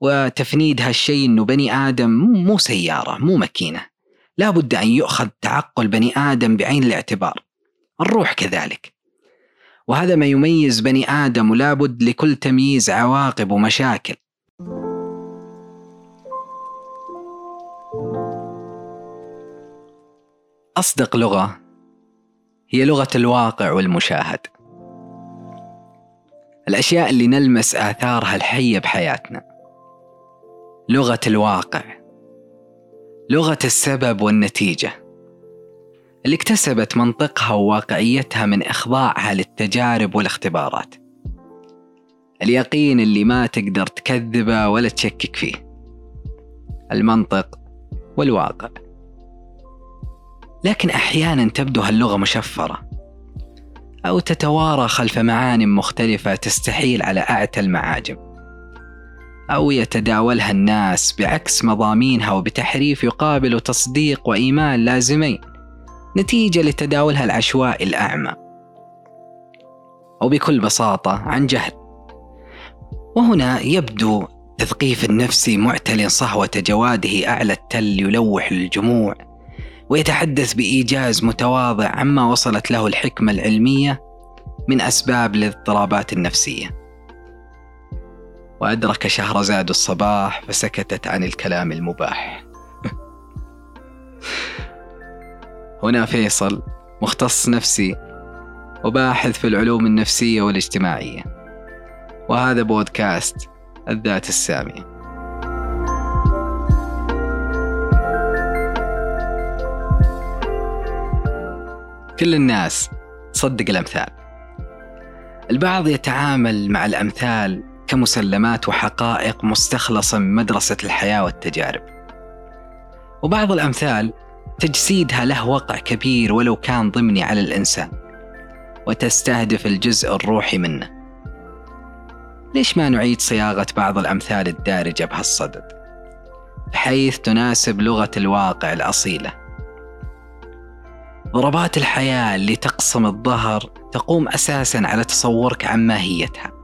وتفنيد هالشيء أنه بني آدم مو سيارة مو ماكينة. لا بد أن يؤخذ تعقل بني آدم بعين الاعتبار. الروح كذلك. وهذا ما يميز بني آدم ولا بد لكل تمييز عواقب ومشاكل. أصدق لغة هي لغة الواقع والمشاهد. الأشياء اللي نلمس آثارها الحية بحياتنا. لغة الواقع لغة السبب والنتيجة. اللي اكتسبت منطقها وواقعيتها من إخضاعها للتجارب والاختبارات. اليقين اللي ما تقدر تكذبه ولا تشكك فيه. المنطق والواقع. لكن أحيانا تبدو هاللغة مشفرة أو تتوارى خلف معان مختلفة تستحيل على أعتى المعاجم. أو يتداولها الناس بعكس مضامينها وبتحريف يقابل تصديق وإيمان لازمين. نتيجة لتداولها العشوائي الأعمى. أو بكل بساطة عن جهل. وهنا يبدو تثقيف النفسي معتل صهوة جواده أعلى التل يلوح الجموع ويتحدث بإيجاز متواضع عما وصلت له الحكمة العلمية من أسباب الاضطرابات النفسية. وأدرك شهرزاد الصباح فسكتت عن الكلام المباح. هنا فيصل مختص نفسي وباحث في العلوم النفسية والاجتماعية. وهذا بودكاست الذات السامية كل الناس تصدق الأمثال. البعض يتعامل مع الأمثال كمسلمات وحقائق مستخلصة من مدرسة الحياة والتجارب. وبعض الأمثال تجسيدها له وقع كبير ولو كان ضمني على الإنسان وتستهدف الجزء الروحي منه. ليش ما نعيد صياغة بعض الأمثال الدارجة بهالصدد؟ بحيث تناسب لغة الواقع الأصيلة. ضربات الحياة اللي تقسم الظهر تقوم أساسا على تصورك عن ماهيتها.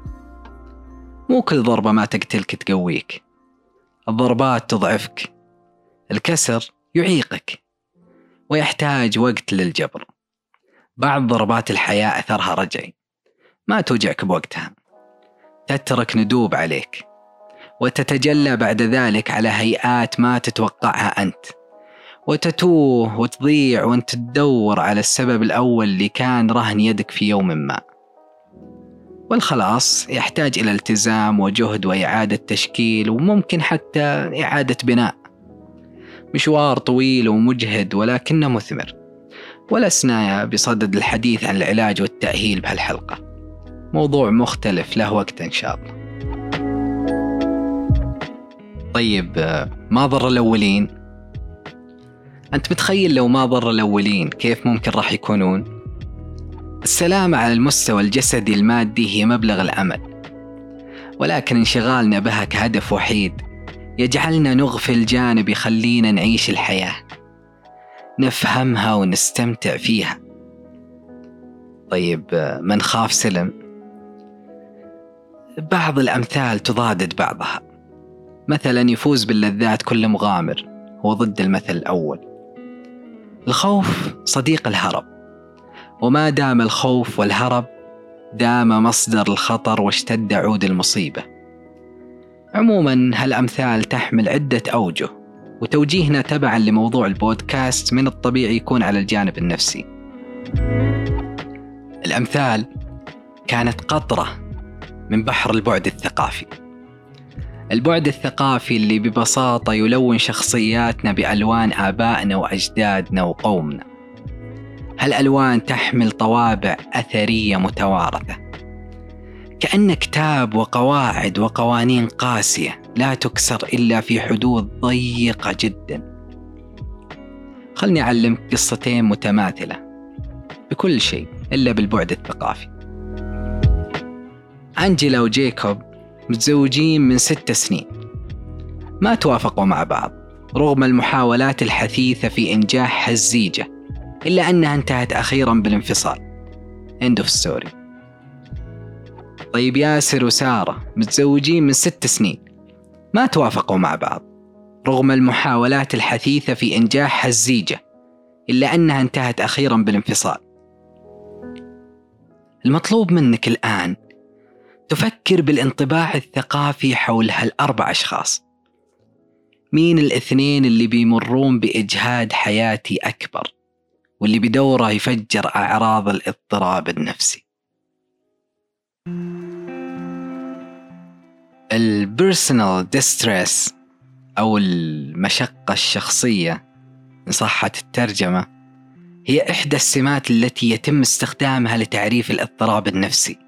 مو كل ضربة ما تقتلك تقويك. الضربات تضعفك. الكسر يعيقك. ويحتاج وقت للجبر. بعض ضربات الحياة أثرها رجعي. ما توجعك بوقتها. تترك ندوب عليك. وتتجلى بعد ذلك على هيئات ما تتوقعها أنت. وتتوه وتضيع وأنت تدور على السبب الأول اللي كان رهن يدك في يوم ما. والخلاص يحتاج إلى التزام وجهد وإعادة تشكيل وممكن حتى إعادة بناء. مشوار طويل ومجهد ولكنه مثمر. ولسنا بصدد الحديث عن العلاج والتأهيل بهالحلقة. موضوع مختلف له وقت إن شاء الله. طيب ما ضر الأولين؟ أنت متخيل لو ما ضر الأولين كيف ممكن راح يكونون؟ السلامة على المستوى الجسدي المادي هي مبلغ الأمل. ولكن انشغالنا بها كهدف وحيد يجعلنا نغفل جانب يخلينا نعيش الحياة. نفهمها ونستمتع فيها. طيب من خاف سلم؟ بعض الأمثال تضادد بعضها. مثلا يفوز باللذات كل مغامر هو ضد المثل الأول. الخوف صديق الهرب. وما دام الخوف والهرب دام مصدر الخطر واشتد عود المصيبة. عموما هالأمثال تحمل عدة أوجه وتوجيهنا تبعا لموضوع البودكاست من الطبيعي يكون على الجانب النفسي. الأمثال كانت قطرة من بحر البعد الثقافي. البعد الثقافي اللي ببساطة يلون شخصياتنا بألوان آبائنا وأجدادنا وقومنا. هالألوان تحمل طوابع أثرية متوارثة. كأن كتاب وقواعد وقوانين قاسية لا تكسر إلا في حدود ضيقة جدا. خلني أعلمك قصتين متماثلة بكل شيء إلا بالبعد الثقافي. أنجيلا وجيكوب متزوجين من ست سنين. ما توافقوا مع بعض رغم المحاولات الحثيثة في إنجاح هالزيجة. إلا أنها انتهت أخيرا بالانفصال. End of story. طيب ياسر وسارة متزوجين من ست سنين. ما توافقوا مع بعض رغم المحاولات الحثيثة في إنجاح هالزيجة إلا أنها انتهت أخيرا بالانفصال. المطلوب منك الآن تفكر بالانطباع الثقافي حول هالأربع أشخاص. مين الاثنين اللي بيمرون بإجهاد حياتي أكبر؟ واللي بدوره يفجر أعراض الاضطراب النفسي. ال personal distress أو المشقة الشخصية إن صحت الترجمة هي إحدى السمات التي يتم استخدامها لتعريف الاضطراب النفسي.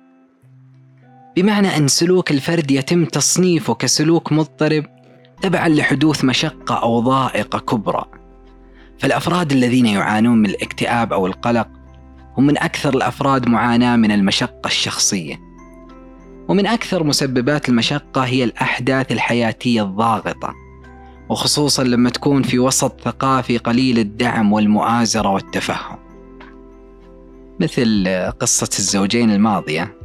بمعنى أن سلوك الفرد يتم تصنيفه كسلوك مضطرب تبعا لحدوث مشقة أو ضائقة كبرى. فالأفراد الذين يعانون من الاكتئاب أو القلق هم من أكثر الأفراد معاناة من المشقة الشخصية. ومن أكثر مسببات المشقة هي الأحداث الحياتية الضاغطة وخصوصا لما تكون في وسط ثقافي قليل الدعم والمؤازرة والتفهم. مثل قصة الزوجين الماضية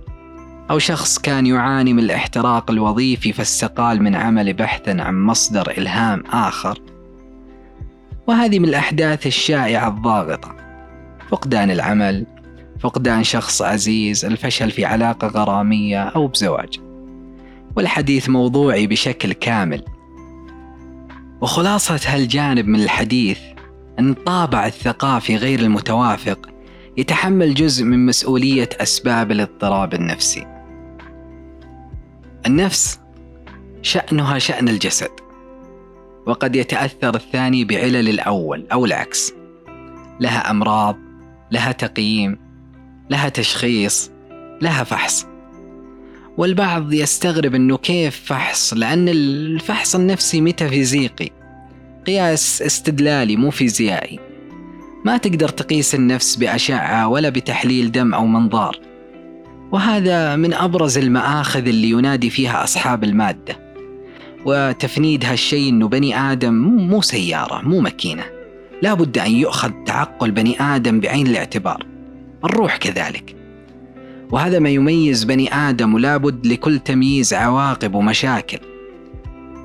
أو شخص كان يعاني من الاحتراق الوظيفي فاستقال من عمله بحثا عن مصدر إلهام آخر وهذه من الأحداث الشائعة الضاغطة. فقدان العمل فقدان شخص عزيز الفشل في علاقة غرامية أو بزواج. والحديث موضوعي بشكل كامل. وخلاصة هالجانب من الحديث أن الطابع الثقافي غير المتوافق يتحمل جزء من مسؤولية أسباب الاضطراب النفسي. النفس شأنها شأن الجسد، وقد يتأثر الثاني بعلل الأول أو العكس. لها أمراض، لها تقييم، لها تشخيص، لها فحص. والبعض يستغرب إنه كيف فحص لأن الفحص النفسي ميتافيزيقي قياس استدلالي مو فيزيائي ما تقدر تقيس النفس بأشعة ولا بتحليل دم أو منظار وهذا من أبرز المآخذ اللي ينادي فيها أصحاب المادة وتفنيد هالشيء أنه بني آدم مو سيارة مو ماكينة. لا بد أن يؤخذ تعقل بني آدم بعين الاعتبار. الروح كذلك. وهذا ما يميز بني آدم ولا بد لكل تمييز عواقب ومشاكل.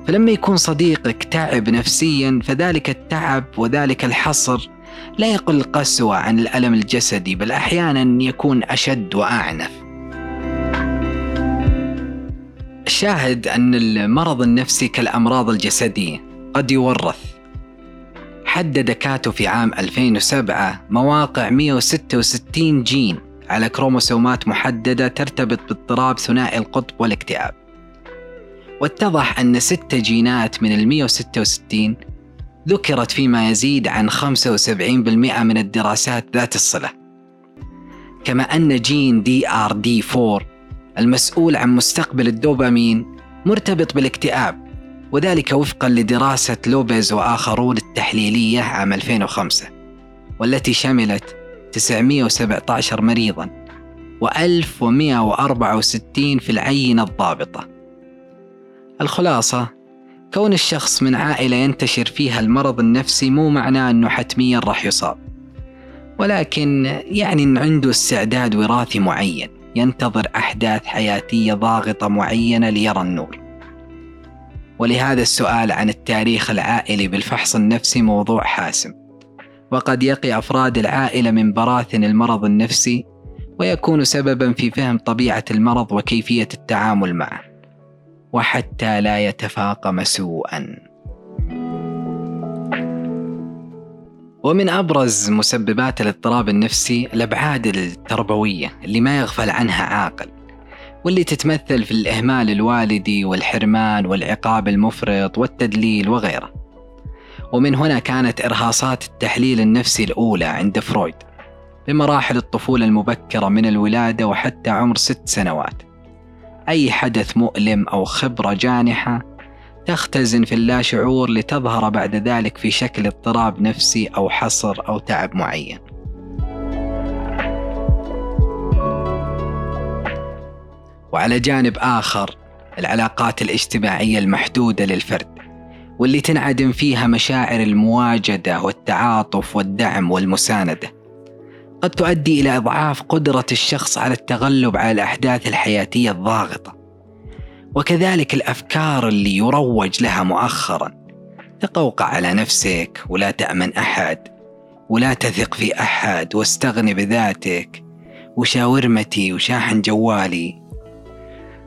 فلما يكون صديقك تعب نفسيا فذلك التعب وذلك الحصر لا يقل قسوة عن الألم الجسدي بل أحيانا يكون أشد وأعنف. الشاهد أن المرض النفسي كالأمراض الجسدية قد يورث. حدد كاتو في عام 2007 مواقع 166 جين على كروموسومات محددة ترتبط باضطراب ثنائي القطب والاكتئاب. واتضح أن ستة جينات من ال 166 ذكرت فيما يزيد عن 75% من الدراسات ذات الصلة. كما أن جين DRD 4 المسؤول عن مستقبل الدوبامين مرتبط بالاكتئاب وذلك وفقا لدراسة لوبيز وآخرون التحليلية عام 2005 والتي شملت 917 مريضا و1164 في العينة الضابطة. الخلاصة كون الشخص من عائلة ينتشر فيها المرض النفسي مو معناه أنه حتميا راح يصاب ولكن يعني أن عنده استعداد وراثي معين. ينتظر أحداث حياتية ضاغطة معينة ليرى النور. ولهذا السؤال عن التاريخ العائلي بالفحص النفسي موضوع حاسم. وقد يقي أفراد العائلة من براثن المرض النفسي ويكون سببا في فهم طبيعة المرض وكيفية التعامل معه. وحتى لا يتفاقم سوءا. ومن أبرز مسببات الاضطراب النفسي الأبعاد التربوية اللي ما يغفل عنها عاقل واللي تتمثل في الإهمال الوالدي والحرمان والعقاب المفرط والتدليل وغيره. ومن هنا كانت إرهاصات التحليل النفسي الأولى عند فرويد بمراحل الطفولة المبكرة من الولادة وحتى عمر ست سنوات. أي حدث مؤلم أو خبرة جانحة تختزن في اللاشعور لتظهر بعد ذلك في شكل اضطراب نفسي أو حصر أو تعب معين. وعلى جانب آخر العلاقات الاجتماعية المحدودة للفرد واللي تنعدم فيها مشاعر المواجدة والتعاطف والدعم والمساندة قد تؤدي إلى إضعاف قدرة الشخص على التغلب على الأحداث الحياتية الضاغطة وكذلك الأفكار اللي يروج لها مؤخرا. تقوقع على نفسك ولا تأمن أحد ولا تثق في أحد واستغني بذاتك. وشاورمتي وشاحن جوالي.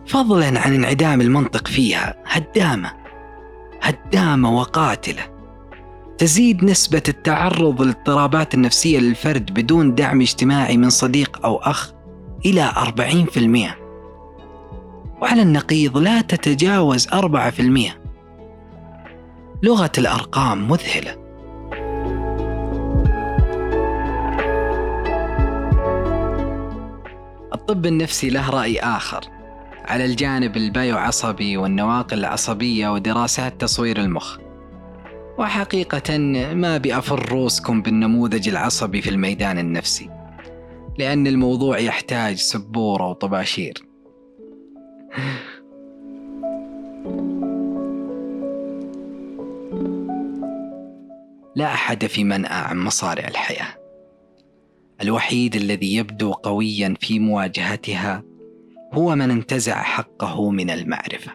فضلا عن انعدام المنطق فيها هدامة هدامة وقاتلة. تزيد نسبة التعرض للاضطرابات النفسية للفرد بدون دعم اجتماعي من صديق أو أخ إلى 40% وعلى النقيض لا تتجاوز 4% لغة الأرقام مذهلة. الطب النفسي له رأي آخر. على الجانب البايو عصبي والنواقل العصبية ودراسات تصوير المخ. وحقيقة ما بأفر روسكم بالنموذج العصبي في الميدان النفسي. لأن الموضوع يحتاج سبورة وطباشير. لا أحد في منأى عن مصارع الحياة. الوحيد الذي يبدو قويا في مواجهتها هو من انتزع حقه من المعرفة.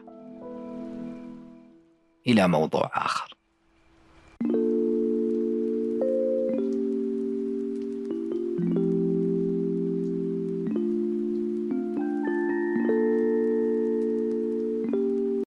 إلى موضوع آخر.